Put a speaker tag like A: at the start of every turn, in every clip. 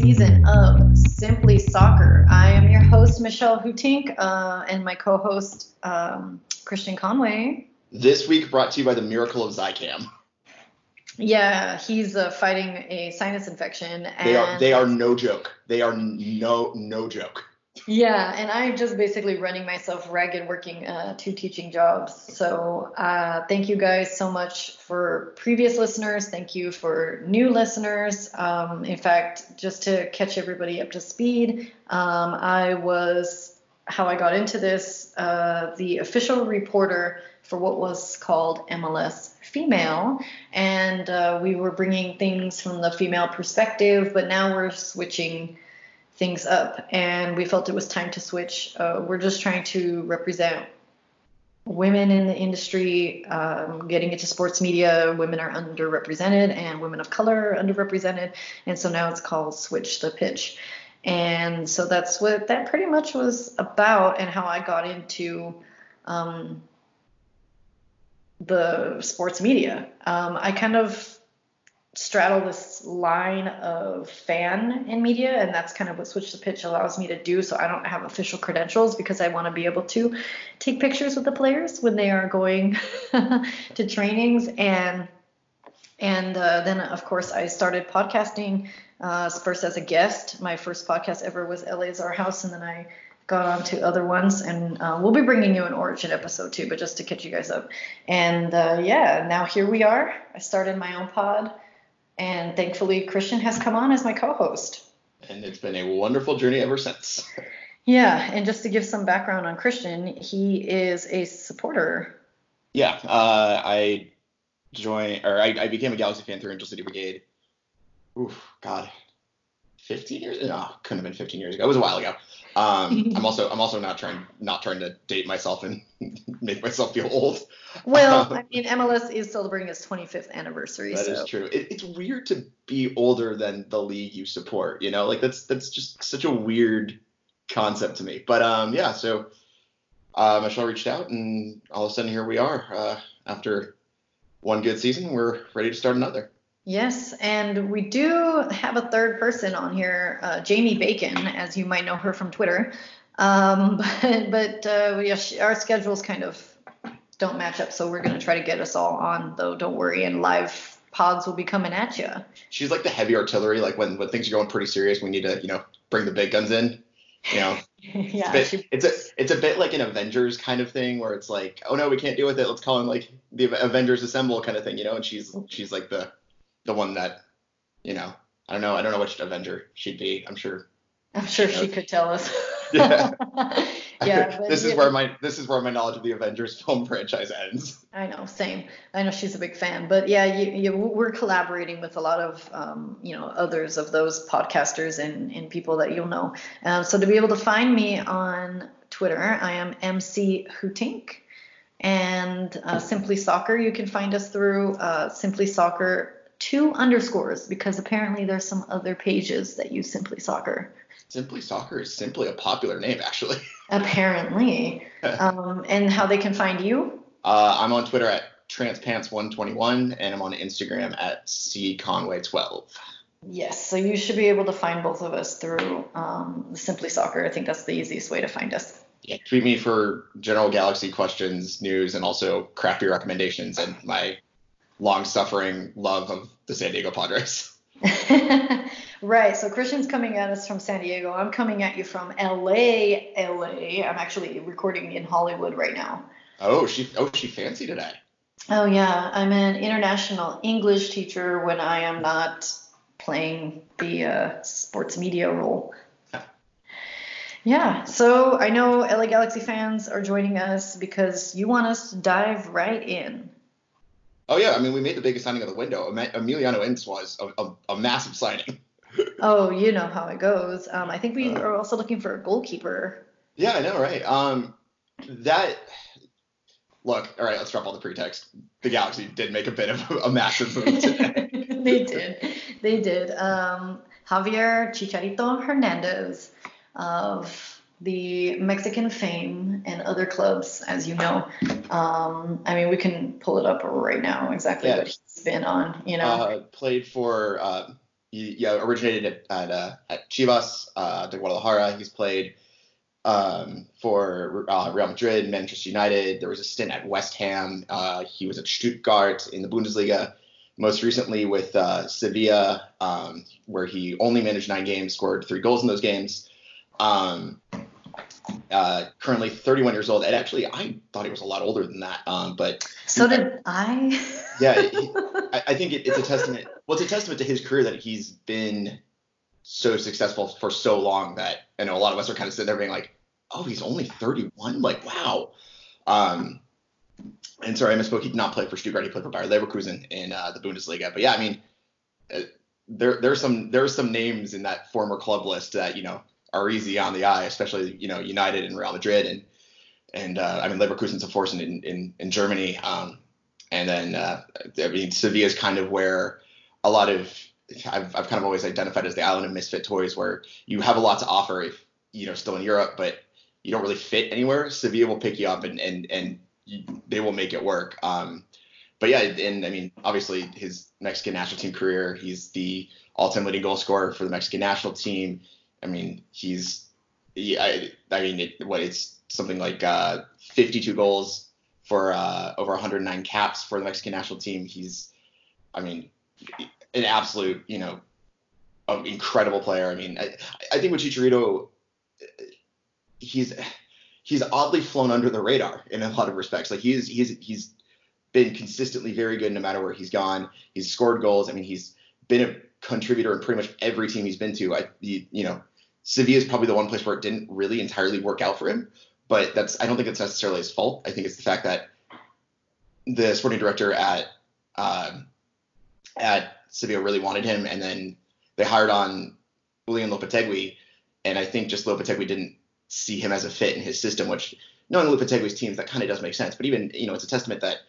A: season of Simply Soccer. I am your host, Michelle Hutink, uh, and my co host, um, Christian Conway.
B: This week brought to you by the miracle of Zicam.
A: Yeah, he's uh, fighting a sinus infection. And
B: They are they are no joke. They are no no joke.
A: Yeah, and I'm just basically running myself ragged working uh, two teaching jobs. So uh, thank you guys so much for previous listeners. Thank you for new listeners. Um, in fact, just to catch everybody up to speed, um, I was how I got into this, uh, the official reporter for what was called MLS Female, and uh, we were bringing things from the female perspective, but now we're switching things up and we felt it was time to switch. Uh, we're just trying to represent women in the industry um, getting into sports media. Women are underrepresented and women of color underrepresented and so now it's called switch the pitch. And so that's what that pretty much was about and how i got into um, the sports media. Um, i kind of straddle this line of fan in media and that's kind of what switch the pitch allows me to do so i don't have official credentials because i want to be able to take pictures with the players when they are going to trainings. And and uh, then of course i started podcasting uh, first as a guest. My first podcast ever was la's our house and then i got on to other ones. And uh, we'll be bringing you an origin episode too but just to catch you guys up. And uh, yeah now here we are. I started my own pod and thankfully, Christian has come on as my co host.
B: And it's been a wonderful journey ever since.
A: Yeah, and just to give some background on Christian, he is a supporter.
B: Yeah, uh, I joined, or I, I, became a Galaxy fan through Angel City Brigade. Oof, God, 15 years? No, couldn't have been 15 years ago. It was a while ago. Um, I'm also I'm also not trying not trying to date myself and make myself feel old.
A: Well, um, I mean MLS is celebrating its 25th anniversary.
B: That
A: so.
B: is true. It, it's weird to be older than the league you support. You know, like that's that's just such a weird concept to me. But um, yeah. So uh, Michelle reached out, and all of a sudden here we are. Uh, after one good season, we're ready to start another.
A: Yes, and we do have a third person on here, uh, Jamie Bacon, as you might know her from Twitter. Um, but but uh, we, our schedules kind of don't match up, so we're going to try to get us all on, though. Don't worry, and live pods will be coming at you.
B: She's like the heavy artillery, like when, when things are going pretty serious, we need to, you know, bring the big guns in. You know,
A: yeah,
B: it's a, bit, it's a it's a bit like an Avengers kind of thing where it's like, oh no, we can't deal with it. Let's call in like the Avengers Assemble kind of thing, you know. And she's she's like the the one that, you know, I don't know, I don't know which Avenger she'd be. I'm sure.
A: I'm sure she could tell us.
B: yeah.
A: yeah.
B: this is where my this is where my knowledge of the Avengers film franchise ends.
A: I know, same. I know she's a big fan, but yeah, you, you, we're collaborating with a lot of um, you know others of those podcasters and, and people that you'll know. Um, so to be able to find me on Twitter, I am MC Hootink. And uh, Simply Soccer, you can find us through uh, Simply Soccer two underscores because apparently there's some other pages that use Simply Soccer.
B: Simply Soccer is simply a popular name, actually.
A: apparently. um, and how they can find you?
B: Uh, I'm on Twitter at transpants121 and I'm on Instagram at cconway12.
A: Yes, so you should be able to find both of us through um, Simply Soccer. I think that's the easiest way to find us.
B: Yeah, tweet me for general Galaxy questions, news, and also crappy recommendations and my long suffering love of the San Diego Padres.
A: right. So Christian's coming at us from San Diego. I'm coming at you from LA. LA. I'm actually recording in Hollywood right now.
B: Oh, she oh she fancy today.
A: Oh yeah, I'm an international English teacher when I am not playing the uh, sports media role. Yeah, so I know LA Galaxy fans are joining us because you want us to dive right in.
B: Oh yeah, I mean we made the biggest signing of the window. Emiliano Insua was a, a, a massive signing.
A: oh, you know how it goes. Um, I think we uh, are also looking for a goalkeeper.
B: Yeah, I know, right? Um, that look. All right, let's drop all the pretext. The Galaxy did make a bit of a, a massive move today.
A: they did. They did. Um, Javier Chicharito Hernandez of the Mexican fame and other clubs, as you know. Um, I mean, we can pull it up right now exactly yeah. what he's been on. You know,
B: uh, played for uh, yeah, originated at at, uh, at Chivas uh, de Guadalajara. He's played um, for uh, Real Madrid, Manchester United. There was a stint at West Ham. Uh, he was at Stuttgart in the Bundesliga. Most recently with uh, Sevilla, um, where he only managed nine games, scored three goals in those games. Um, uh, currently 31 years old, and actually I thought he was a lot older than that. Um, but
A: so did I.
B: yeah, he, I, I, think it, it's a testament. Well, it's a testament to his career that he's been so successful for so long that I know a lot of us are kind of sitting there being like, oh, he's only 31. Like, wow. Um, and sorry, I misspoke. He did not play for Stuttgart. He played for Bayer Leverkusen in uh, the Bundesliga. But yeah, I mean, uh, there there's some there's some names in that former club list that you know are easy on the eye, especially you know United and Real Madrid and and uh, I mean Leverkusen's a force in in, in Germany. Um, and then uh, I mean Sevilla is kind of where a lot of I've, I've kind of always identified as the island of misfit toys, where you have a lot to offer if you know still in Europe, but you don't really fit anywhere. Sevilla will pick you up and and and they will make it work. Um, but yeah, and I mean obviously his Mexican national team career, he's the all-time leading goal scorer for the Mexican national team. I mean he's he, I, I mean it, what it's something like uh, 52 goals for uh, over 109 caps for the Mexican national team. He's I mean an absolute, you know, incredible player. I mean, I, I think with Chicharito, he's he's oddly flown under the radar in a lot of respects. Like he's he's he's been consistently very good no matter where he's gone. He's scored goals. I mean, he's been a contributor in pretty much every team he's been to. I he, you know, Sevilla is probably the one place where it didn't really entirely work out for him. But that's I don't think it's necessarily his fault. I think it's the fact that the sporting director at uh, at Sevilla really wanted him, and then they hired on Julian Lopetegui, and I think just Lopetegui didn't see him as a fit in his system, which knowing Lopetegui's teams, that kind of does make sense. But even you know, it's a testament that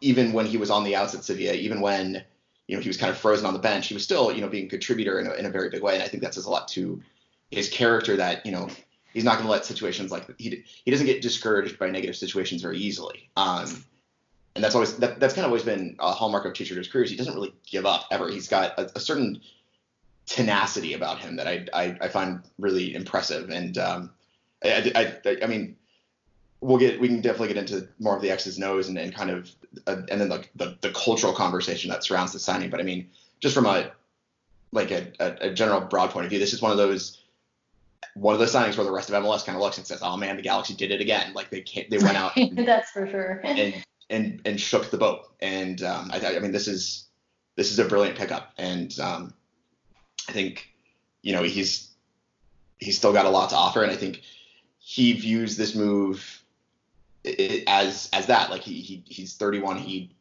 B: even when he was on the outs at Sevilla, even when you know he was kind of frozen on the bench, he was still you know being a contributor in a, in a very big way, and I think that says a lot to his character that you know he's not going to let situations like he he doesn't get discouraged by negative situations very easily. Um, and that's always that, that's kind of always been a hallmark of Chicharito's career. Is he doesn't really give up ever. He's got a, a certain tenacity about him that I, I, I find really impressive. And um, I, I, I, mean, we'll get we can definitely get into more of the X's and O's and, and kind of uh, and then the, the, the cultural conversation that surrounds the signing. But I mean, just from a like a, a, a general broad point of view, this is one of those one of those signings where the rest of MLS kind of looks and says, "Oh man, the Galaxy did it again!" Like they can't, they went out.
A: And, That's for sure.
B: and and and shook the boat. And um, I, I mean, this is this is a brilliant pickup, and um, I think you know he's he's still got a lot to offer, and I think he views this move as as that. Like he, he he's 31, he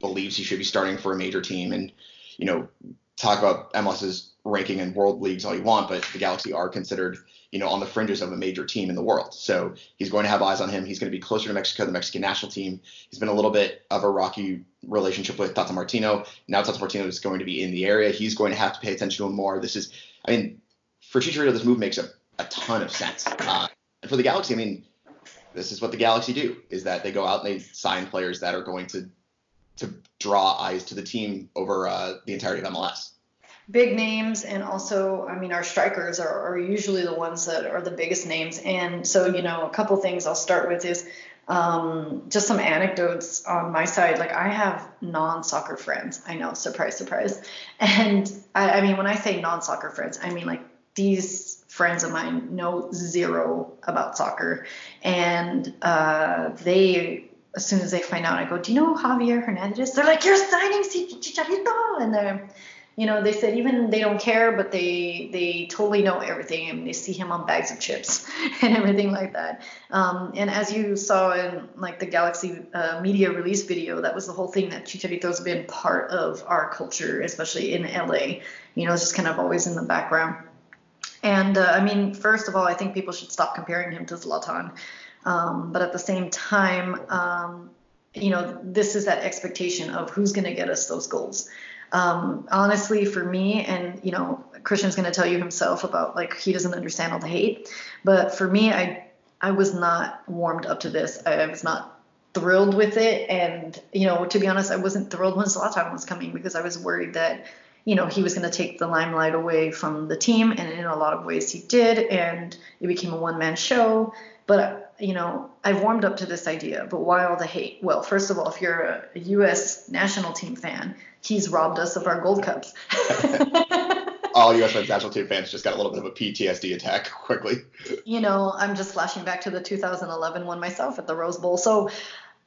B: believes he should be starting for a major team, and you know talk about MLS's ranking in world leagues all you want, but the Galaxy are considered you know, on the fringes of a major team in the world. So he's going to have eyes on him. He's going to be closer to Mexico, the Mexican national team. He's been a little bit of a rocky relationship with Tata Martino. Now Tata Martino is going to be in the area. He's going to have to pay attention to him more. This is, I mean, for Chicharito, this move makes a, a ton of sense. Uh, and for the Galaxy, I mean, this is what the Galaxy do: is that they go out and they sign players that are going to to draw eyes to the team over uh, the entirety of MLS
A: big names and also i mean our strikers are, are, usually the ones that are the biggest names. And so you know a couple things i'll start with is um, just some anecdotes on my side. Like i have non-soccer friends i know surprise surprise. And I, I mean when i say non-soccer friends i mean like these friends of mine know zero about soccer and uh, they as soon as they find out i go do you know javier hernandez they're like you're signing chicharito and they're you know, they said even they don't care, but they they totally know everything and they see him on bags of chips and everything like that. Um, and as you saw in like the Galaxy uh, media release video, that was the whole thing that Chicharito's been part of our culture, especially in LA. You know, it's just kind of always in the background. And uh, I mean, first of all, I think people should stop comparing him to Zlatan. Um, but at the same time, um, you know, this is that expectation of who's going to get us those goals. Um, honestly for me and you know christian's going to tell you himself about like he doesn't understand all the hate but for me i i was not warmed up to this. I was not thrilled with it. And you know to be honest i wasn't thrilled when zlatan was coming because i was worried that you know, he was going to take the limelight away from the team, and in a lot of ways he did, and it became a one-man show. But you know, I've warmed up to this idea. But why all the hate? Well, first of all, if you're a, a U.S. national team fan, he's robbed us of our gold cups.
B: all U.S. men's national team fans just got a little bit of a PTSD attack quickly.
A: You know, I'm just flashing back to the 2011 one myself at the Rose Bowl. So,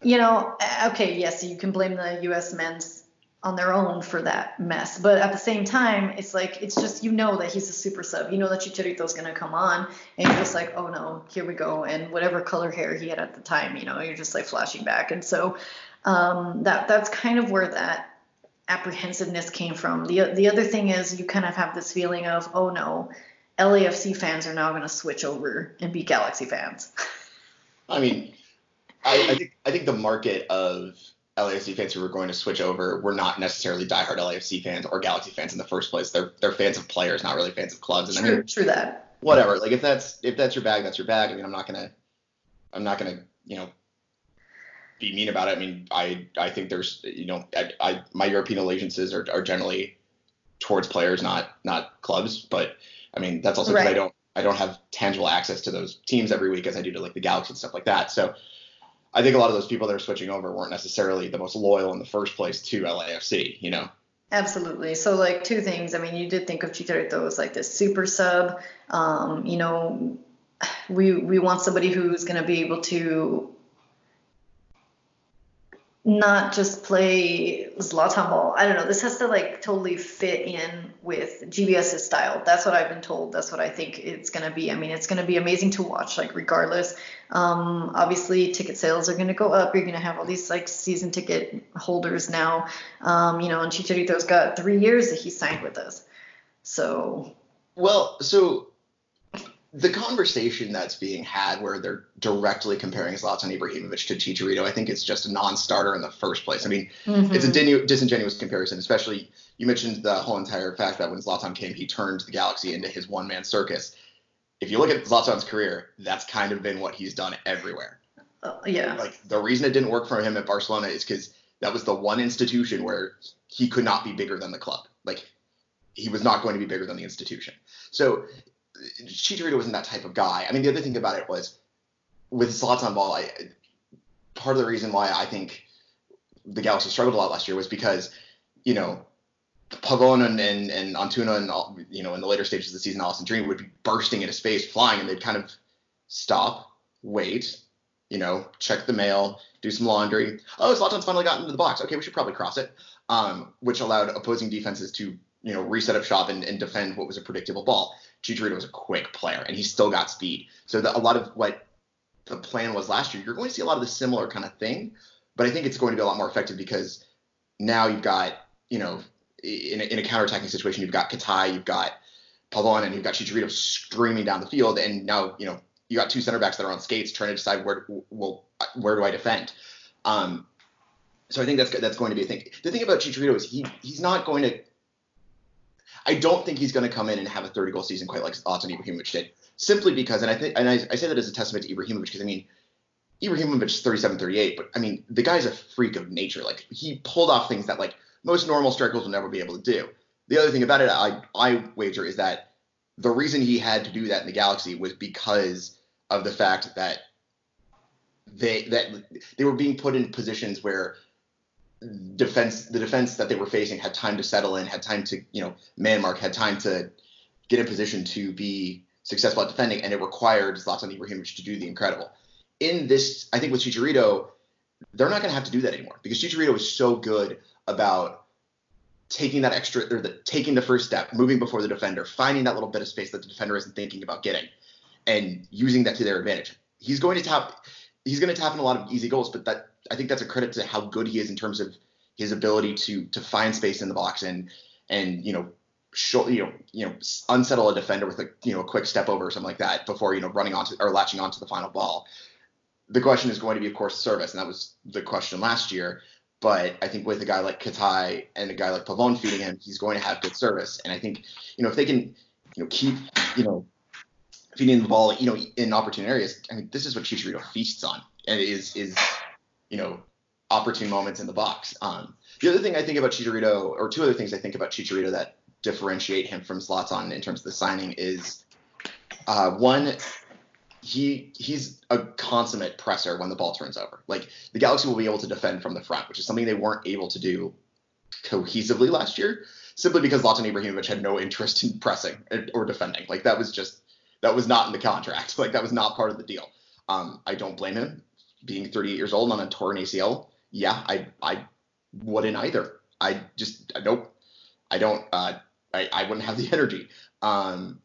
A: you know, okay, yes, you can blame the U.S. men's on their own for that mess. But at the same time, it's like it's just you know that he's a super sub. You know that Chicharito's gonna come on, and you're just like, oh no, here we go. And whatever color hair he had at the time, you know, you're just like flashing back. And so um, that that's kind of where that apprehensiveness came from. The the other thing is you kind of have this feeling of, oh no, LAFC fans are now gonna switch over and be Galaxy fans.
B: I mean, I, I think I think the market of LAFC fans who are going to switch over were not necessarily diehard LAFC fans or Galaxy fans in the first place. They're they're fans of players, not really fans of clubs.
A: And true, I mean, true that.
B: Whatever. Like if that's if that's your bag, that's your bag. I mean, I'm not gonna I'm not gonna you know be mean about it. I mean, I I think there's you know I, I my European allegiances are, are generally towards players, not not clubs. But I mean, that's also because right. I don't I don't have tangible access to those teams every week as I do to like the Galaxy and stuff like that. So I think a lot of those people that are switching over weren't necessarily the most loyal in the first place to LAFC, you know?
A: Absolutely. So like two things. I mean, you did think of Chicharito as like this super sub. Um, you know, we we want somebody who's going to be able to not just play Zlatan ball. I don't know. This has to like totally fit in with GBS's style. That's what I've been told. That's what I think it's gonna be. I mean, it's gonna be amazing to watch. Like regardless, um, obviously ticket sales are gonna go up. You're gonna have all these like season ticket holders now. Um, you know, and Chicharito's got three years that he signed with us. So.
B: Well, so the conversation that's being had where they're directly comparing Zlatan Ibrahimovic to Chicharito, I think it's just a non-starter in the first place. I mean, mm-hmm. it's a dinu- disingenuous comparison, especially you mentioned the whole entire fact that when Zlatan came, he turned the Galaxy into his one-man circus. If you look at Zlatan's career, that's kind of been what he's done everywhere.
A: Uh, yeah.
B: Like the reason it didn't work for him at Barcelona is because that was the one institution where he could not be bigger than the club. Like he was not going to be bigger than the institution. So Chicharito wasn't that type of guy. I mean, the other thing about it was with Zlatan ball, I, part of the reason why I think the Galaxy struggled a lot last year was because, you know, Pavon and, and, and Antuna and, all, you know, in the later stages of the season, Allison Dream would be bursting into space, flying, and they'd kind of stop, wait, you know, check the mail, do some laundry. Oh, Zlatan's finally gotten into the box. Okay, we should probably cross it, um, which allowed opposing defenses to, you know, reset up shop and, and defend what was a predictable ball. Chicharito was a quick player, and he's still got speed. So the, a lot of what the plan was last year, you're going to see a lot of the similar kind of thing, but I think it's going to be a lot more effective because now you've got, you know, in a, in a counterattacking situation, you've got Katai, you've got Pavon, and you've got Chicharito streaming down the field, and now you know you got two center backs that are on skates trying to decide where well where do I defend. Um, so I think that's that's going to be a thing. The thing about Chicharito is he he's not going to I don't think he's going to come in and have a 30 goal season quite like Zlatan Ibrahimovic did, simply because, and I think, and I, I say that as a testament to Ibrahimovic because I mean, Ibrahimovic is 37, 38, but I mean, the guy's a freak of nature. Like he pulled off things that like most normal strikers will never be able to do. The other thing about it, I, I wager, is that the reason he had to do that in the Galaxy was because of the fact that they that they were being put in positions where defense the defense that they were facing had time to settle in, had time to you know man mark, had time to get in position to be successful at defending, and it required Zlatan Ibrahimovic to do the incredible. In this, I think with Chicharito, they're not going to have to do that anymore because Chicharito is so good about taking that extra or the, taking the first step, moving before the defender, finding that little bit of space that the defender isn't thinking about getting, and using that to their advantage. He's going to tap. He's going to tap in a lot of easy goals, but that I think that's a credit to how good he is in terms of his ability to to find space in the box and and you know show, you know you know unsettle a defender with a you know a quick step over or something like that before you know running onto or latching onto the final ball. The question is going to be, of course, service, and that was the question last year. But I think with a guy like Katai and a guy like Pavon feeding him, he's going to have good service. And I think you know if they can you know keep you know feeding the ball you know in opportune areas, I mean this is what Chicharito feasts on, and is is you know, opportune moments in the box. Um, the other thing I think about Chicharito, or two other things I think about Chicharito that differentiate him from Zlatan in terms of the signing is uh, one, he he's a consummate presser when the ball turns over. Like the Galaxy will be able to defend from the front, which is something they weren't able to do cohesively last year, simply because Zlatan Ibrahimovic had no interest in pressing or defending. Like that was just that was not in the contract. Like that was not part of the deal. Um, I don't blame him. Being 38 years old on a torn ACL, yeah, I I wouldn't either. I just nope. I don't. Uh, I I wouldn't have the energy. Um,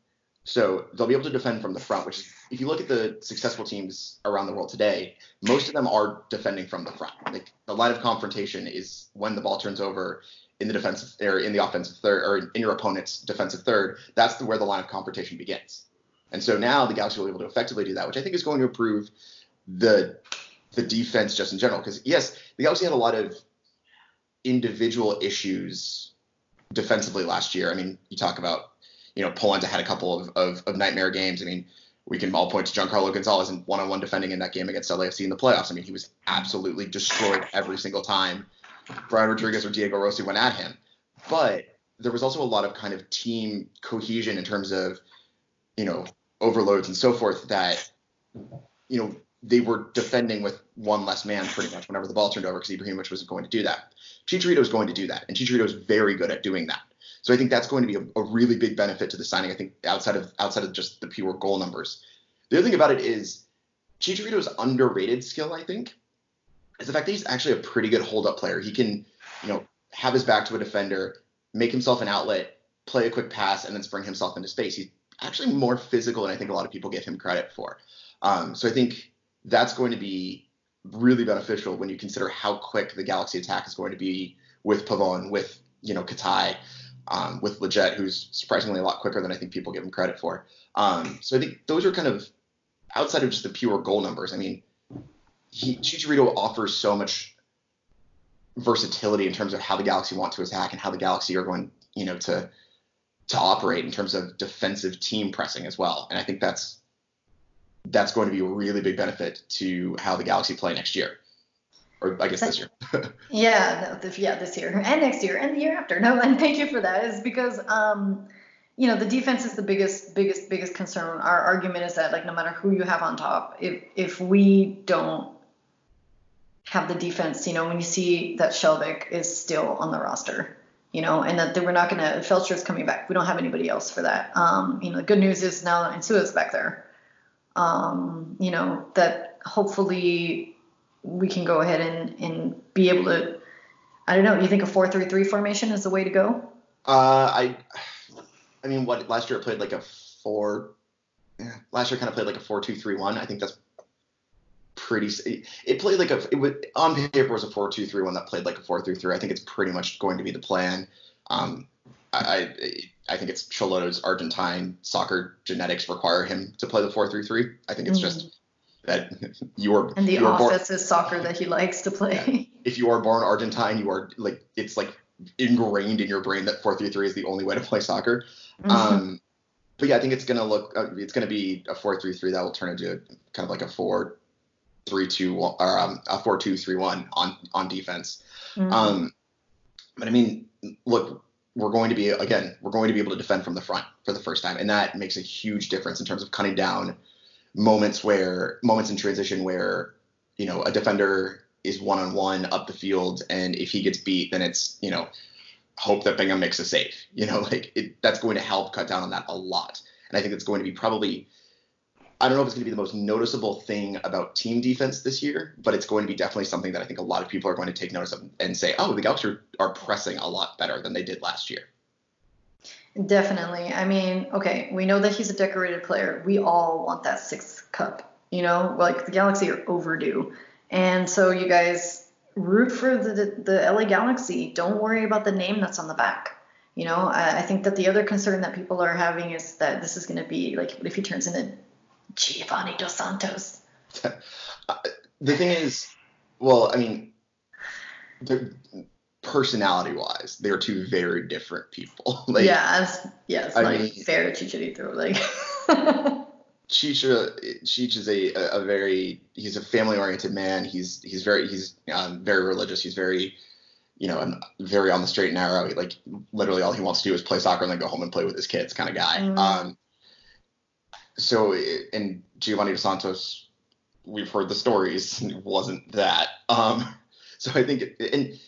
B: so they'll be able to defend from the front, which if you look at the successful teams around the world today, most of them are defending from the front. Like the line of confrontation is when the ball turns over in the defensive or in the offensive third or in your opponent's defensive third. That's the, where the line of confrontation begins. And so now the Galaxy will be able to effectively do that, which I think is going to improve the the defense just in general. Because yes, the Galaxy had a lot of individual issues defensively last year. I mean, you talk about you know Polenta had a couple of, of, of nightmare games. I mean, we can all point to Giancarlo Gonzalez and one-on-one defending in that game against LAFC in the playoffs. I mean, he was absolutely destroyed every single time Brian Rodriguez or Diego Rossi went at him. But there was also a lot of kind of team cohesion in terms of, you know, overloads and so forth that, you know, they were defending with one less man pretty much whenever the ball turned over because Ibrahimovic wasn't going to do that. Chicharito is going to do that, and Chicharito is very good at doing that. So I think that's going to be a, a, really big benefit to the signing. I think outside of outside of just the pure goal numbers. The other thing about it is Chicharito's underrated skill, I think, is the fact that he's actually a pretty good hold up player. He can, you know, have his back to a defender, make himself an outlet, play a quick pass, and then spring himself into space. He's actually more physical than I think a lot of people give him credit for. Um, so I think that's going to be really beneficial when you consider how quick the Galaxy attack is going to be with Pavon, with you know Katai, um, with Lletget, who's surprisingly a lot quicker than I think people give him credit for. Um, so I think those are kind of outside of just the pure goal numbers. I mean, he, Chicharito offers so much versatility in terms of how the Galaxy want to attack and how the Galaxy are going, you know, to to operate in terms of defensive team pressing as well. And I think that's that's going to be a really big benefit to how the Galaxy play next year. Or I guess this year.
A: yeah, no, yeah, this year and next year and the year after. No, and thank you for that. Is because um, you know, the defense is the biggest, biggest, biggest concern. Our argument is that like no matter who you have on top, if if we don't have the defense, you know, when you see that Skjelvik is still on the roster, you know, and that we're not going to, Feltscher is coming back. We don't have anybody else for that. Um, you know, the good news is now Insua is back there. Um, you know, that hopefully we can go ahead and, and be able to, I don't know, you think a 4-3-3 formation is the way to go?
B: Uh, I, I mean, what, last year it played like a four, yeah, last year kind of played like a 4-2-3-1. I think that's pretty. It played like a. It would on paper was a four two three one that played like a four three three. I think it's pretty much going to be the plan. Um, I I think it's Schelotto's Argentine soccer genetics require him to play the four three three. I think it's mm-hmm. just that you're
A: and the you office born, is soccer that he likes to play. Yeah.
B: If you are born Argentine, you are like it's like ingrained in your brain that four three three is the only way to play soccer. Mm-hmm. Um, but yeah, I think it's gonna look. Uh, it's gonna be a four three three that will turn into kind of like a four three two one or um, a four two three one on on defense. Mm-hmm. Um, but I mean, look, we're going to be again, we're going to be able to defend from the front for the first time, and that makes a huge difference in terms of cutting down moments where moments in transition where you know a defender is one on one up the field, and if he gets beat, then it's you know hope that Bingham makes a save. You know, like it, that's going to help cut down on that a lot, and I think it's going to be probably I don't know if it's going to be the most noticeable thing about team defense this year, but it's going to be definitely something that I think a lot of people are going to take notice of and say, oh, the Galaxy are, are pressing a lot better than they did last year.
A: Definitely. I mean, okay, we know that he's a decorated player. We all want that sixth cup. You know, like the Galaxy are overdue. And so you guys root for the, the, LA Galaxy. Don't worry about the name that's on the back. You know, I, I think that the other concern that people are having is that this is going to be like, what if he turns into Giovanni Dos Santos.
B: the thing is, well, I mean, personality wise, they're two very different people.
A: like, yes, yes, I like mean, fair Chicharito, like.
B: Chicha Cheech is a, a very he's a family oriented man. He's he's very he's um, very religious. He's very you know very on the straight and narrow. Like literally all he wants to do is play soccer and then go home and play with his kids kind of guy. Mm. Um, so and Giovanni Dos Santos, we've heard the stories. It wasn't that. Um, so I think and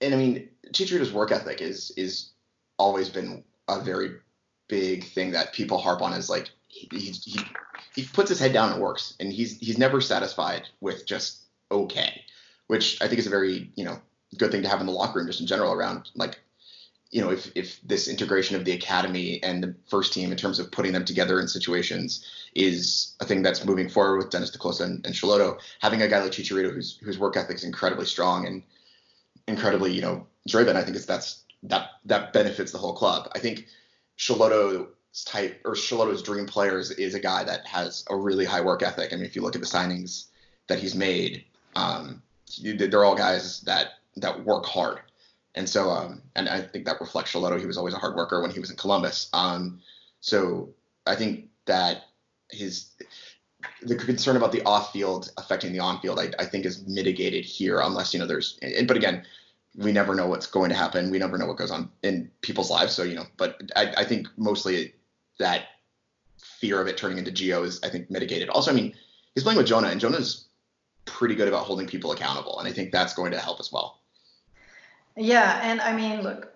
B: and I mean Chicharito's work ethic is is always been a very big thing that people harp on is like he, he he puts his head down and works, and he's he's never satisfied with just okay, which I think is a very you know good thing to have in the locker room just in general around like you know if if this integration of the academy and the first team in terms of putting them together in situations is a thing that's moving forward with Dennis te Kloese and, and Schelotto, having a guy like Chicharito whose whose work ethic is incredibly strong and incredibly you know driven, I think it's that's that that benefits the whole club. I think Schelotto type or Schelotto's dream players is a guy that has a really high work ethic. I mean, if you look at the signings that he's made, um, they're all guys that that work hard. And so, um, and I think that reflects Schelotto. He was always a hard worker when he was in Columbus. Um, so I think that his the concern about the off field affecting the on field, I, I think, is mitigated here, unless you know there's. But again, we never know what's going to happen. We never know what goes on in people's lives. So you know, but I, I think mostly that fear of it turning into Geo is I think mitigated. Also, I mean, he's playing with Jonah, and Jonah's pretty good about holding people accountable, and I think that's going to help as well.
A: Yeah, and I mean, look,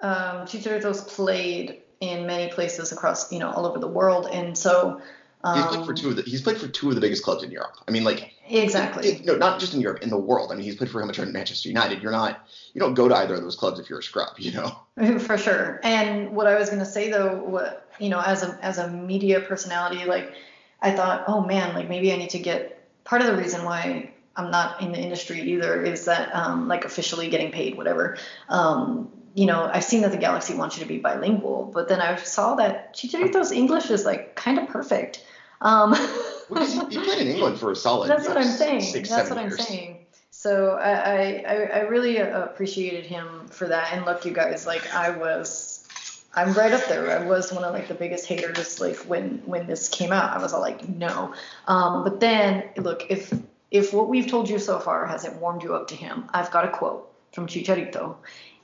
A: um, Chicharito's played in many places across, you know, all over the world, and so
B: um, he's played for um, two of the he's played for two of the biggest clubs in Europe. I mean, like
A: exactly.
B: It, no, not just in Europe, in the world. I mean, he's played for Hamilton and Manchester United. You're not you don't go to either of those clubs if you're a scrub, you know.
A: For sure. And what I was gonna say though, what you know, as a as a media personality, like I thought, oh man, like maybe I need to get. Part of the reason why I'm not in the industry either is that um, like officially getting paid, whatever. Um, you know, I've seen that the Galaxy wants you to be bilingual, but then I saw that Chicharito's English is like kind of perfect. Um,
B: he, played in England for a solid.
A: That's what I'm saying. Six, that's what I'm saying. So I, I, I really appreciated him for that. And look, you guys, like I was, I'm right up there. I was one of like the biggest haters. Like when when this came out, I was all like, no. Um, but then look, if if what we've told you so far hasn't warmed you up to him, I've got a quote from Chicharito.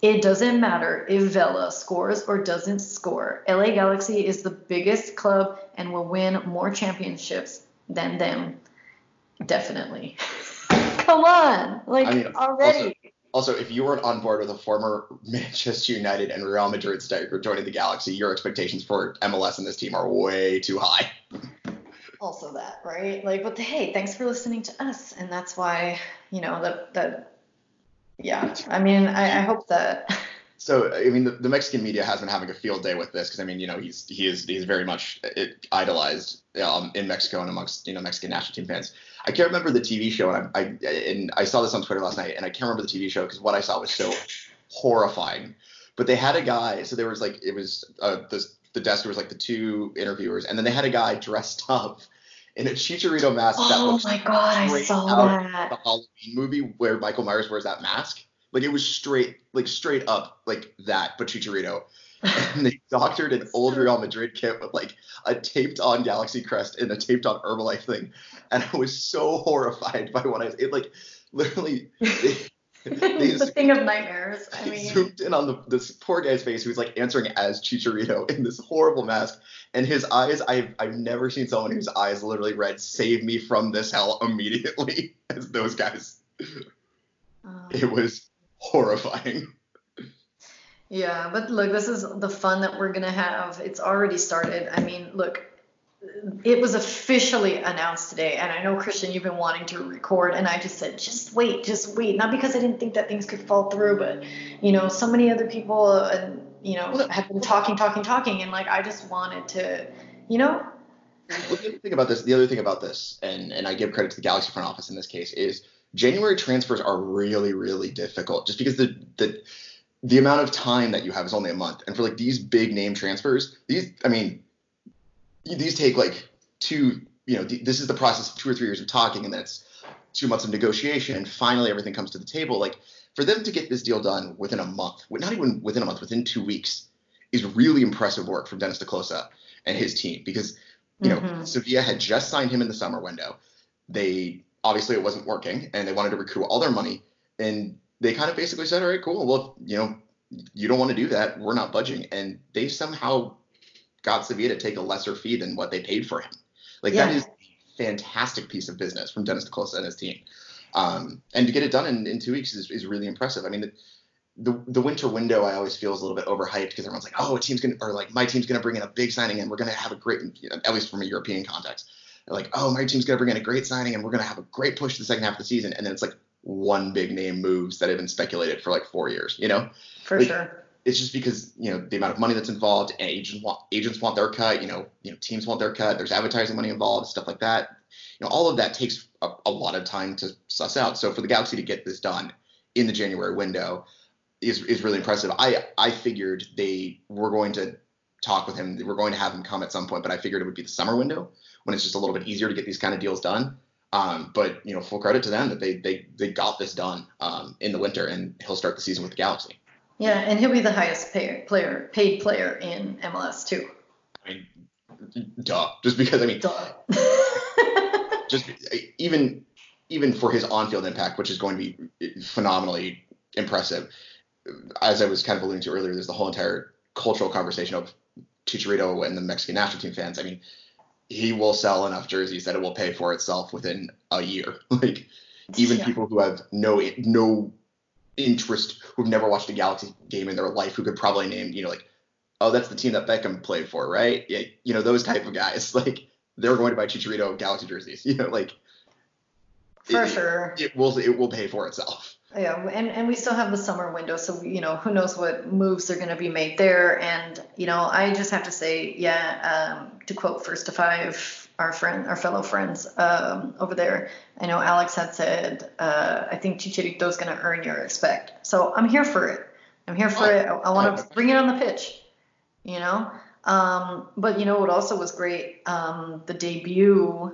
A: It doesn't matter if Vela scores or doesn't score. LA Galaxy is the biggest club and will win more championships than them. Definitely. Come on. Like I mean, already.
B: Also, also, if you weren't on board with a former Manchester United and Real Madrid striker joining the Galaxy, your expectations for MLS and this team are way too high.
A: Also that, right? Like, but hey, thanks for listening to us, and that's why, you know, that that yeah, I mean, I, I hope that.
B: So I mean, the, the, Mexican media has been having a field day with this because I mean, you know, he's he is he's very much idolized um, in Mexico and amongst you know Mexican national team fans. I can't remember the TV show, and I, I and I saw this on Twitter last night, and I can't remember the TV show because what I saw was so horrifying. But they had a guy, so there was like it was uh, the the desk was like the two interviewers, and then they had a guy dressed up in a Chicharito mask
A: oh
B: that
A: my god, I saw that.
B: The Halloween movie where Michael Myers wears that mask. Like it was straight, like straight up like that, but Chicharito. and they doctored an old Real Madrid kit with like a taped on Galaxy crest and a taped on Herbalife thing. And I was so horrified by what I it like literally
A: The thing of nightmares. I mean,
B: zoomed in on the this poor guy's face who's like answering as Chicharito in this horrible mask, and his eyes. I've I've never seen someone whose eyes literally read "Save me from this hell immediately" as those guys. Um, it was horrifying.
A: Yeah, but look, this is the fun that we're gonna have. It's already started. I mean, look, it was officially announced today and i know christian you've been wanting to record and i just said just wait just wait. Not because i didn't think that things could fall through but you know so many other people and you know have been talking talking talking and like i just wanted to you know?
B: Well, the other thing about this the other thing about this and and i give credit to the galaxy front office in this case is january transfers are really really difficult just because the the the amount of time that you have is only a month and for like these big name transfers these i mean these take like two, you know, th- this is the process of two or three years of talking, and then it's two months of negotiation, and finally everything comes to the table. Like for them to get this deal done within a month, not even within a month, within two weeks, is really impressive work from Dennis te Kloese and his team because You know, mm-hmm. Sevilla had just signed him in the summer window. They obviously it wasn't working, and they wanted to recoup all their money, and they kind of basically said, "All right, cool. Well, you know, you don't want to do that. We're not budging." And they somehow got Sevilla to take a lesser fee than what they paid for him. Like yeah. that is a fantastic piece of business from Dennis te Kloese and his team. Um, and to get it done in, in two weeks is, is really impressive. I mean, the, the, the winter window I always feel is a little bit overhyped because everyone's like, oh, a team's gonna or like my team's gonna bring in a big signing and we're gonna have a great, you know, at least from a European context. They're like, oh, my team's gonna bring in a great signing and we're gonna have a great push to the second half of the season, and then it's like one big name moves that have been speculated for like four years, you know?
A: For
B: like,
A: sure.
B: It's just because you know the amount of money that's involved, and agents want agents want their cut. You know, you know teams want their cut. There's advertising money involved, stuff like that. You know, all of that takes a, a lot of time to suss out. So for the Galaxy to get this done in the January window, is is really impressive. I I figured they were going to talk with him. Were going to have him come at some point, but I figured it would be the summer window when it's just a little bit easier to get these kind of deals done. Um, but you know, full credit to them that they they they got this done um, in the winter, and he'll start the season with the Galaxy.
A: Yeah, and he'll be the highest payer, player paid player in MLS too.
B: I mean, duh. Just because I mean,
A: duh.
B: just even even for his on-field impact, which is going to be eh, phenomenally impressive as I was kind of alluding to earlier, there's the whole entire cultural conversation of Chicharito and the Mexican national team fans. I mean, he will sell enough jerseys that it will pay for itself within a year. like even yeah. people who have no no interest, who've never watched a Galaxy game in their life, who could probably name, you know, like, oh, that's the team that Beckham played for, right? Yeah, you know, those type of guys. Like they're going to buy Chicharito Galaxy jerseys. You know, like
A: for
B: it,
A: sure.
B: It will it will pay for itself.
A: Yeah, and, and we still have the summer window, so you know who knows what moves are going to be made there. And you know, I just have to say, yeah, um, to quote First to Five, our friend, our fellow friends um, over there. I know Alex had said, uh, I think Chicharito is going to earn your respect. So I'm here for it. I'm here for it. I, I want to bring it on the pitch. You know, um, but you know what also was great, um, the debut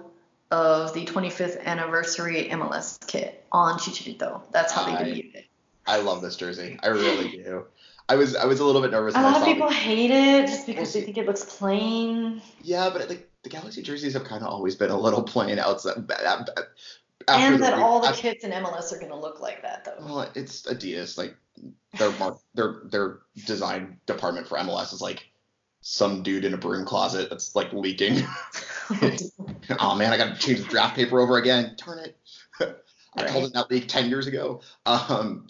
A: of the 25th anniversary MLS kit on Chicharito. That's how they debuted it.
B: I love this jersey. I really do. I was I was a little bit nervous.
A: A lot of people it. hate it just because they think it looks plain.
B: Yeah, but the, the Galaxy jerseys have kind of always been a little plain outside.
A: and that all the after, kits in MLS are going to look like that, though.
B: Well, it's Adidas. Like their their their design department for MLS is like some dude in a broom closet that's like leaking. oh man, I got to change the draft paper over again. Turn it. I right. told him that leak 10 years ago. Um,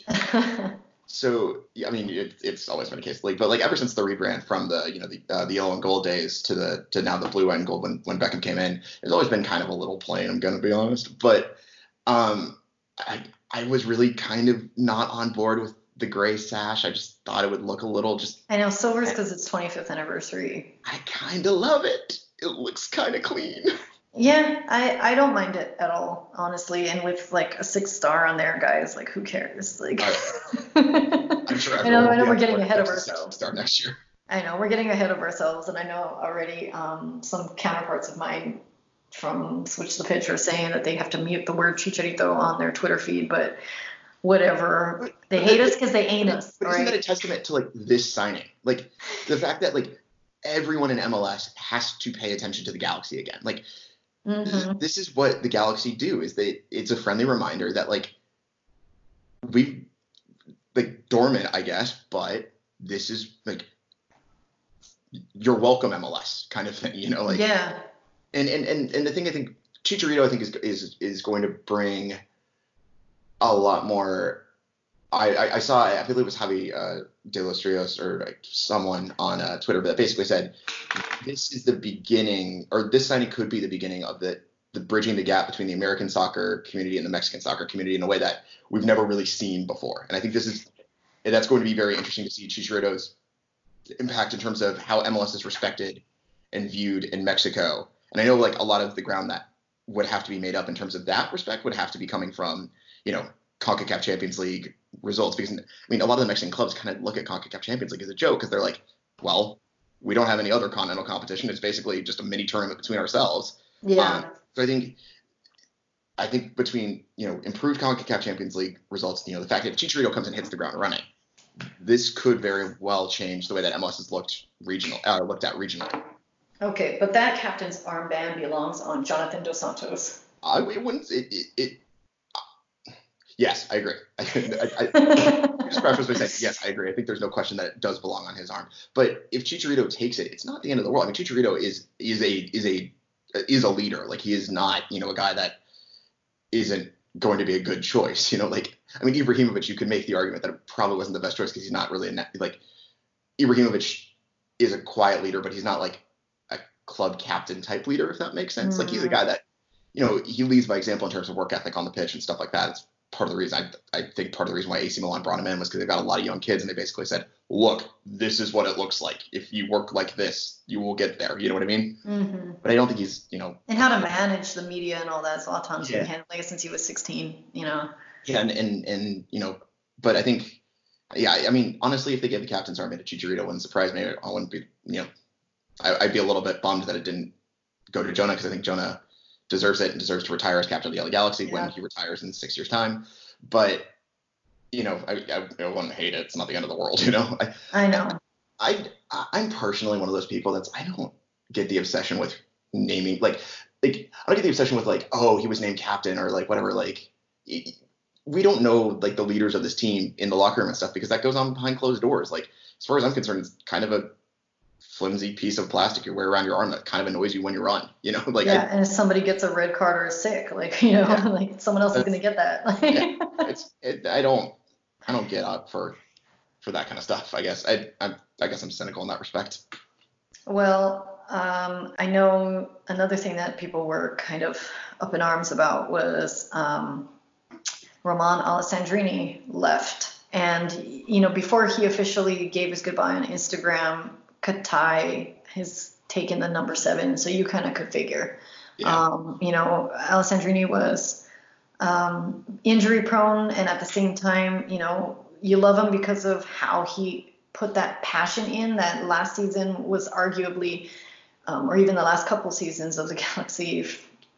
B: so I mean, it, it's always been a case of leak, but like ever since the rebrand from the you know the uh, the yellow and gold days to the to now the blue and gold when when Beckham came in, it's always been kind of a little plain. I'm gonna be honest, but um, I I was really kind of not on board with the gray sash. I just thought it would look a little just.
A: I know silver's because it's 25th anniversary.
B: I kind of love it. It looks kind of clean.
A: Yeah, I I don't mind it at all, honestly. And with like a six star on there, guys, like who cares? Like. I'm sure. I know. I know we're getting ahead of ourselves.
B: Start next year.
A: I know we're getting ahead of ourselves, and I know already um, some counterparts of mine from Switch the Pitch are saying that they have to mute the word Chicharito on their Twitter feed, but whatever. They hate us because they ain't us.
B: But isn't that a testament to like this signing? Like the fact that like everyone in MLS has to pay attention to the Galaxy again. Like mm-hmm. this is what the Galaxy do is that it's a friendly reminder that like we like dormant, I guess, but this is like you're welcome MLS kind of thing, you know, like
A: yeah.
B: And and and, and the thing I think Chicharito I think is is is going to bring a lot more. I, I, I saw I believe it was Javi uh, De Los Rios or like someone on uh, Twitter that basically said this is the beginning or this signing could be the beginning of the the bridging the gap between the American soccer community and the Mexican soccer community in a way that we've never really seen before. And I think this is that's going to be very interesting to see Chicharito's impact in terms of how MLS is respected and viewed in Mexico. And I know like a lot of the ground that would have to be made up in terms of that respect would have to be coming from you know, CONCACAF Champions League results because I mean a lot of the Mexican clubs kind of look at CONCACAF Champions League as a joke because they're like, well, we don't have any other continental competition. It's basically just a mini tournament between ourselves.
A: Yeah. Um,
B: so I think I think between you know improved CONCACAF Champions League results, you know the fact that Chicharito comes and hits the ground running, this could very well change the way that MLS is looked regional uh, looked at regionally.
A: Okay, but that captain's armband belongs on Jonathan Dos Santos.
B: I it wouldn't. It, it, it Yes, I agree. I, I, I just preface by saying yes, I agree. I think there's no question that it does belong on his arm. But if Chicharito takes it, it's not the end of the world. I mean, Chicharito is is a is a is a leader. Like he is not, you know, a guy that isn't going to be a good choice. You know, like I mean, Ibrahimovic, you could make the argument that it probably wasn't the best choice because he's not really a like Ibrahimovic is a quiet leader, but he's not like a club captain type leader, if that makes sense. Mm. Like he's a mm. guy that, you know, he leads by example in terms of work ethic on the pitch and stuff like that. It's part of the reason I, I think part of the reason why AC Milan brought him in was because they've got a lot of young kids and they basically said, look, this is what it looks like. If you work like this, you will get there. You know what I mean? Mm-hmm. But I don't think he's, you know.
A: And how to manage the media and all that. a lot of Zlatan's yeah. been handling it since he was 16, you know.
B: Yeah, and, and, and, you know, but I think, yeah, I mean, honestly, if they gave the captain's army to Chicharito, wouldn't surprise me. I wouldn't be, you know, I, I'd be a little bit bummed that it didn't go to Jonah because I think Jonah deserves it and deserves to retire as captain of the LA Galaxy yeah. when he retires in six years' time but you know, I, I, I wouldn't hate it. It's not the end of the world, you know.
A: I, I know.
B: I I'm personally one of those people that's I don't get the obsession with naming like like I don't get the obsession with like oh he was named captain or like whatever like we don't know like the leaders of this team in the locker room and stuff because that goes on behind closed doors. Like as far as I'm concerned, it's kind of a flimsy piece of plastic you wear around your arm that kind of annoys you when you run. You know, like
A: yeah. I, and if somebody gets a red card or is sick, like you know, yeah. like someone else is gonna get that.
B: yeah, it's it, I don't I don't get up for for that kind of stuff. I guess I I, I guess I'm cynical in that respect.
A: Well, um, I know another thing that people were kind of up in arms about was um, Romain Alessandrini left. And, you know, before he officially gave his goodbye on Instagram, Katai has taken the number seven, so you kind of could figure. Yeah. Um, you know, Alessandrini was um, injury prone, and at the same time, you know, you love him because of how he put that passion in. That last season was arguably, um, or even the last couple seasons of the Galaxy,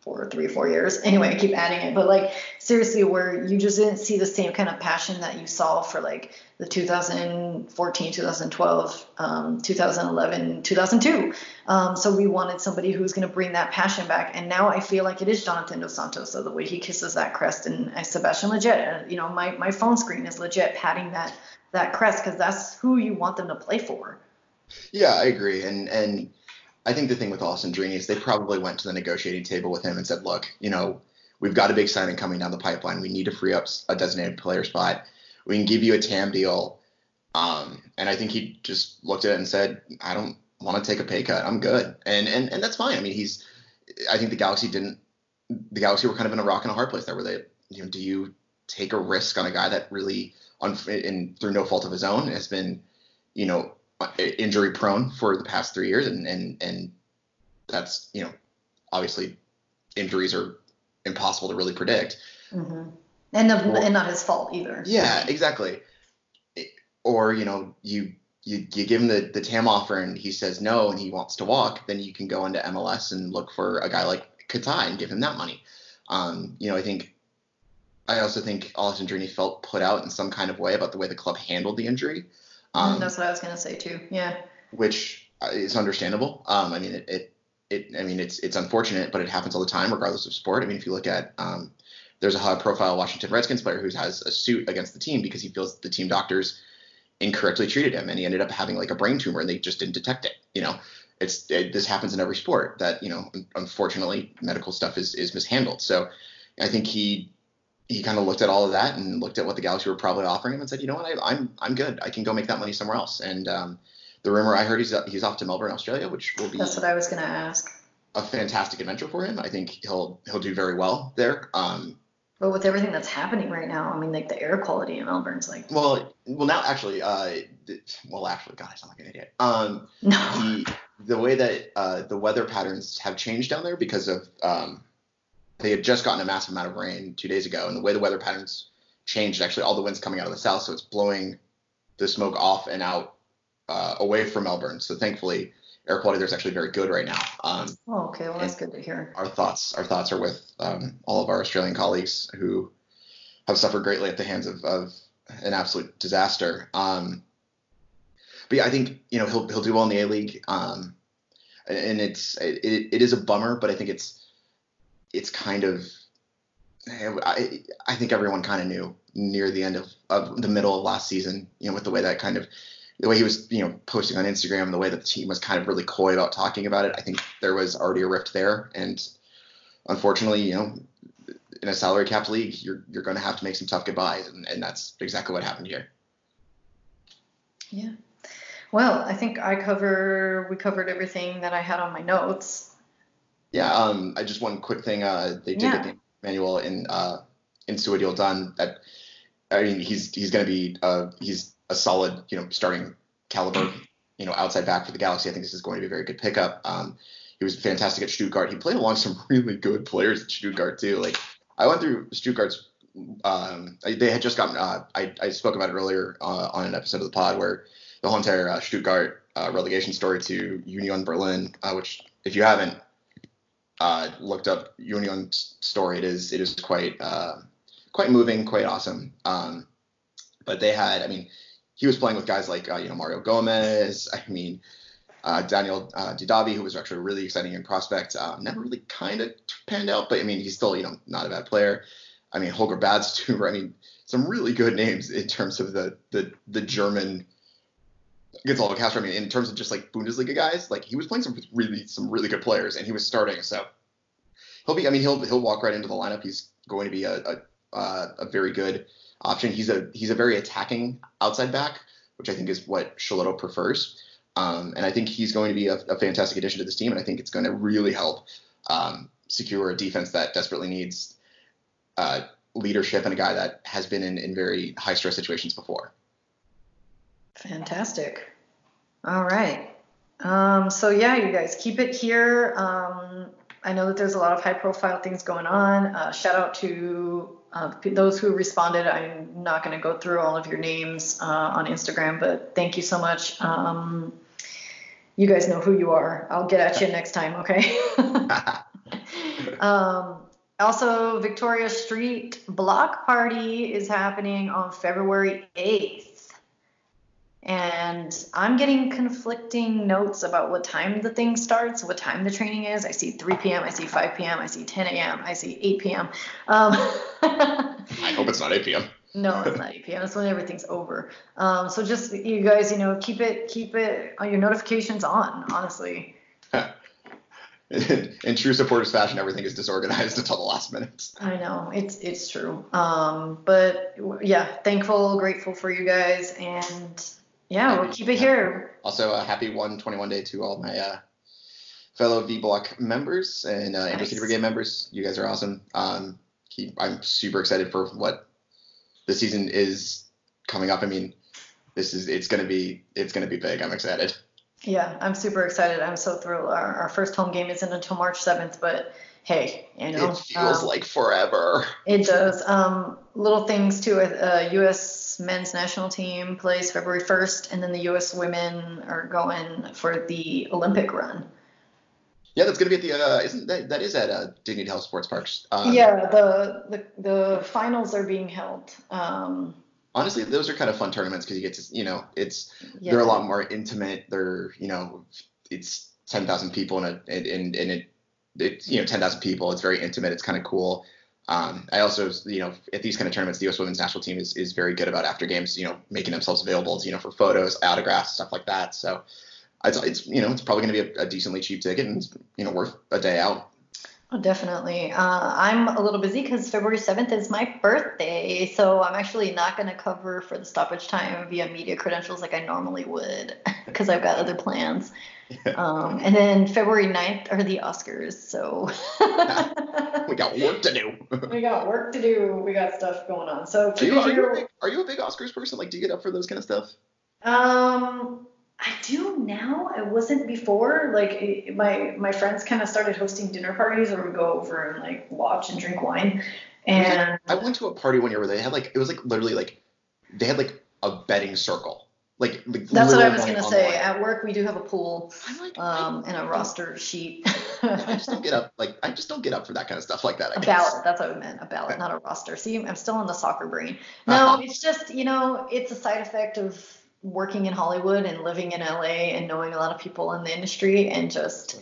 A: for three four years. Anyway, I keep adding it, but like seriously, where you just didn't see the same kind of passion that you saw for like the 2014, 2012, um, 2011, 2002. Um, so we wanted somebody who's going to bring that passion back. And now I feel like it is Jonathan Dos Santos. So the way he kisses that crest and Sebastian uh, you know, my, my phone screen is legit patting that, that crest because that's who you want them to play for.
B: Yeah, I agree. And, and, I think the thing with Alessandrini is they probably went to the negotiating table with him and said, look, you know, we've got a big signing coming down the pipeline. We need to free up a designated player spot. We can give you a TAM deal. Um, and I think he just looked at it and said, I don't want to take a pay cut. I'm good. And, and, and that's fine. I mean, he's, I think the Galaxy didn't, the Galaxy were kind of in a rock and a hard place there where they, you know, do you take a risk on a guy that really, and through no fault of his own, has been, you know, injury prone for the past three years, and and and that's you know obviously injuries are impossible to really predict.
A: Mm-hmm. And and not his fault either.
B: Yeah, exactly. Or you know you you, you give him the, the TAM offer and he says no and he wants to walk, then you can go into MLS and look for a guy like Katai and give him that money. Um, you know, I think I also think Alessandrini felt put out in some kind of way about the way the club handled the injury.
A: Um, That's what I was gonna say too. Yeah.
B: Which is understandable. Um, I mean, it, it, it, I mean, it's it's unfortunate, but it happens all the time, regardless of sport. I mean, if you look at, um, there's a high-profile Washington Redskins player who has a suit against the team because he feels the team doctors incorrectly treated him, and he ended up having like a brain tumor, and they just didn't detect it. You know, it's it, this happens in every sport that you know, unfortunately, medical stuff is is mishandled. So, I think he he kind of looked at all of that and looked at what the Galaxy were probably offering him and said, you know what, I, am I'm, I'm good. I can go make that money somewhere else. And um, the rumor I heard he's he's off to Melbourne, Australia, which will be
A: that's what I was going to ask.
B: A fantastic adventure for him. I think he'll he'll do very well there. Um,
A: but with everything that's happening right now, I mean, like the air quality in Melbourne's like.
B: Well, well, now actually, uh, well, actually, God, I sound like an idiot. Um,
A: no.
B: The, the way that uh, the weather patterns have changed down there because of um, they had just gotten a massive amount of rain two days ago, and the way the weather patterns changed, actually, all the winds coming out of the south, so it's blowing the smoke off and out uh, away from Melbourne. So thankfully, air quality there is actually very good right now. Um,
A: oh, okay, well that's good to hear.
B: Our thoughts, our thoughts are with um, all of our Australian colleagues who have suffered greatly at the hands of, of an absolute disaster. Um, but yeah, I think you know he'll he'll do well in the A League. Um, and it's it, it is a bummer, but I think it's it's kind of I, I think everyone kind of knew near the end of, of the middle of last season, you know, with the way that kind of the way he was, you know, posting on Instagram, the way that the team was kind of really coy about talking about it. I think there was already a rift there, and unfortunately, you know, in a salary cap league, you're you're going to have to make some tough goodbyes, and, and that's exactly what happened here.
A: Yeah. Well, I think I cover we covered everything that I had on my notes.
B: Yeah. Um. I just one quick thing. Uh, they did yeah. get the manual in uh Insua done. That I mean, he's he's going to be uh he's a solid you know starting caliber you know outside back for the Galaxy. I think this is going to be a very good pickup. Um, he was fantastic at Stuttgart. He played along some really good players at Stuttgart too. Like I went through Stuttgart's. Um, they had just gotten. Uh, I, I spoke about it earlier uh, on an episode of the pod where the whole entire uh, Stuttgart uh, relegation story to Union Berlin, uh, which if you haven't uh, looked up Union's story, it is it is quite quite moving, quite awesome. Um, but they had, I mean, he was playing with guys like uh, you know Mario Gomez. I mean. Uh, Daniel uh, Didavi, who was actually a really exciting young prospect, um, never really kind of panned out, but I mean, he's still, you know, not a bad player. I mean, Holger Badstuber, I mean, some really good names in terms of the the the German Gonzalo Castro. I mean, in terms of just like Bundesliga guys, like he was playing some really some really good players, and he was starting. So he'll be. I mean, he'll he'll walk right into the lineup. He's going to be a a, a very good option. He's a he's a very attacking outside back, which I think is what Schelotto prefers. Um, and I think he's going to be a, a, fantastic addition to this team, and I think it's going to really help um, secure a defense that desperately needs uh, leadership and a guy that has been in, in very high stress situations before.
A: Fantastic. All right. Um, so yeah, you guys keep it here. Um, I know that there's a lot of high profile things going on. Uh, shout out to uh, those who responded. I'm not going to go through all of your names uh, on Instagram, but thank you so much. Um, you guys know who you are. I'll get at you next time, okay? um, also, Victoria Street Block Party is happening on February 8th. And I'm getting conflicting notes about what time the thing starts, what time the training is. I see 3 p.m., I see 5 p.m., I see 10 a.m., I see 8 p.m. Um,
B: I hope it's not 8 p.m.
A: no, it's not 8 p.m. It's when everything's over. Um, so just you guys, you know, keep it, keep it on your notifications on. Honestly.
B: in true supporters fashion, everything is disorganized until the last minute.
A: I know it's it's true. Um, but yeah, thankful, grateful for you guys, and yeah, we'll keep it here.
B: Also, a happy 121 day to all my uh, fellow V Block members and uh, nice. City Brigade members. You guys are awesome. Um, keep, I'm super excited for what the season is coming up. I mean, this is it's gonna be it's gonna be big. I'm excited.
A: Yeah, I'm super excited. I'm so thrilled. Our, our first home game isn't until March 7th, but hey, you know,
B: it feels um, like forever.
A: It does. Um, little things too. Uh, U.S. men's national team plays February 1st, and then the U.S. women are going for the Olympic run.
B: Yeah, that's gonna be at the. Uh, isn't that that is at uh, Dignity Health Sports Parks?
A: Um, yeah, the, the the finals are being held. Um,
B: honestly, those are kind of fun tournaments because you get to, you know, it's yeah. they're a lot more intimate. They're, you know, it's ten thousand people in a and in it, it's you know ten thousand people. It's very intimate. It's kind of cool. Um, I also, you know, at these kind of tournaments, the U.S. Women's National Team is, is very good about after games, you know, making themselves available, you know, for photos, autographs, stuff like that. So it's, it's you know, it's probably going to be a, a, decently cheap ticket and, you know, worth a day out.
A: Oh, definitely. Uh, I'm a little busy because February 7th is my birthday. So I'm actually not going to cover for the stoppage time via media credentials like I normally would because I've got other plans. Um, and then February 9th are the Oscars. So
B: we got work to do.
A: we got work to do. We got stuff going on. So
B: are you, are, you big, are you a big Oscars person? Like, do you get up for those kind of stuff?
A: Um, I do now. I wasn't before. Like my my friends kind of started hosting dinner parties where we go over and like watch and drink wine. And
B: I went to a party one year where they had like it was like literally like they had like a betting circle. Like, like
A: that's what I was gonna say. At work we do have a pool like, um, and a roster sheet.
B: I just don't get up like I just don't get up for that kind of stuff like that. I
A: a guess. ballot. That's what I meant. A ballot, not a roster. See, I'm still in the soccer brain. No, uh-huh. it's just you know it's a side effect of working in Hollywood and living in LA and knowing a lot of people in the industry and just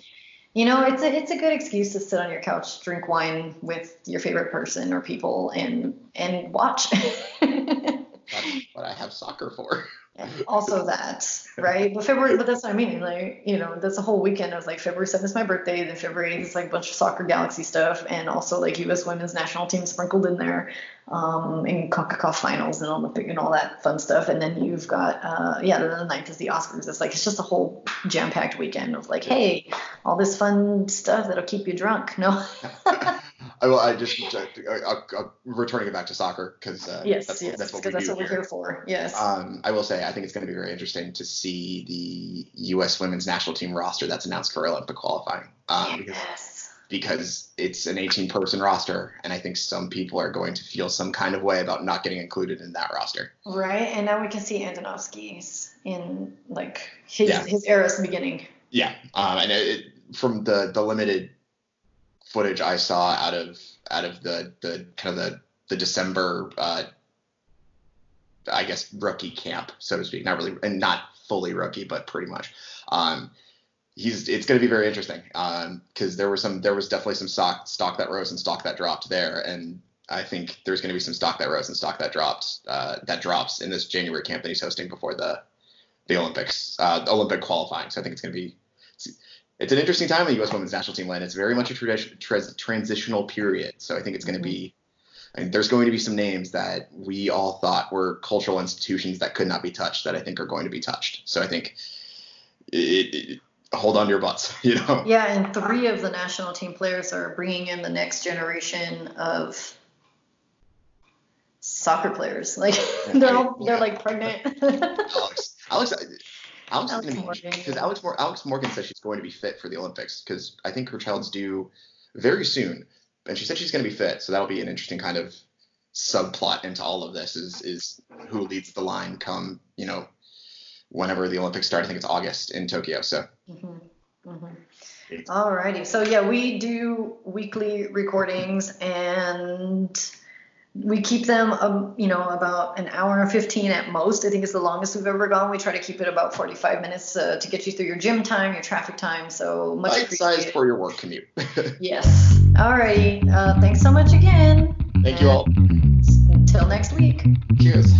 A: you know it's a it's a good excuse to sit on your couch drink wine with your favorite person or people and and watch
B: that's what I have soccer for
A: also that, right? But February, but that's what I mean. Like, you know, that's a whole weekend of like February 7th is my birthday, then February 8th is like a bunch of soccer galaxy stuff, and also like U.S. women's national team sprinkled in there, um, and CONCACAF finals and Olympic and all that fun stuff. And then you've got, uh, yeah, then the ninth is the Oscars. It's like, it's just a whole jam packed weekend of like, hey, all this fun stuff that'll keep you drunk. No.
B: I will. I just uh, uh, returning it back to soccer because uh,
A: yes, that's, yes, that's what, we that's what we're here for. Yes.
B: Um, I will say I think it's going to be very interesting to see the U.S. women's national team roster that's announced for Olympic qualifying. Um, yes. Because, it's an 18 person roster, and I think some people are going to feel some kind of way about not getting included in that roster.
A: Right, and now we can see Andonovski's in like his yeah. his era's beginning.
B: Yeah, um, and it, from the the limited footage I saw out of out of the the kind of the the December uh, I guess rookie camp, so to speak. Not really and not fully rookie, but pretty much. Um, he's it's going to be very interesting because um, there was some there was definitely some stock stock that rose and stock that dropped there, and I think there's going to be some stock that rose and stock that dropped uh, that drops in this January camp that he's hosting before the the Olympics uh, Olympic qualifying. So I think it's going to be it's an interesting time in the U.S. women's national team land. It's very much a tradi- tra- transitional period. So I think it's going to mm-hmm. be, I mean, there's going to be some names that we all thought were cultural institutions that could not be touched that I think are going to be touched. So I think it, it, hold on to your butts, you know.
A: Yeah, and three of the national team players are bringing in the next generation of soccer players. Like they're all, they're like pregnant.
B: Alex, Alex, Alex, Alex is going to be because Alex, Mor- Alex Morgan says she's going to be fit for the Olympics because I think her child's due very soon, and she said she's going to be fit. So that'll be an interesting kind of subplot into all of this is is who leads the line come you know whenever the Olympics start. I think it's August in Tokyo. So.
A: Mm-hmm. Mm-hmm. Alrighty, so yeah, we do weekly recordings and we keep them, um, you know, about an hour and 15 at most. I think it's the longest we've ever gone. We try to keep it about 45 minutes uh, to get you through your gym time, your traffic time. So much
B: Bite sized for your work commute.
A: yes. All righty. Uh, thanks so much again.
B: Thank you all.
A: Until next week.
B: Cheers.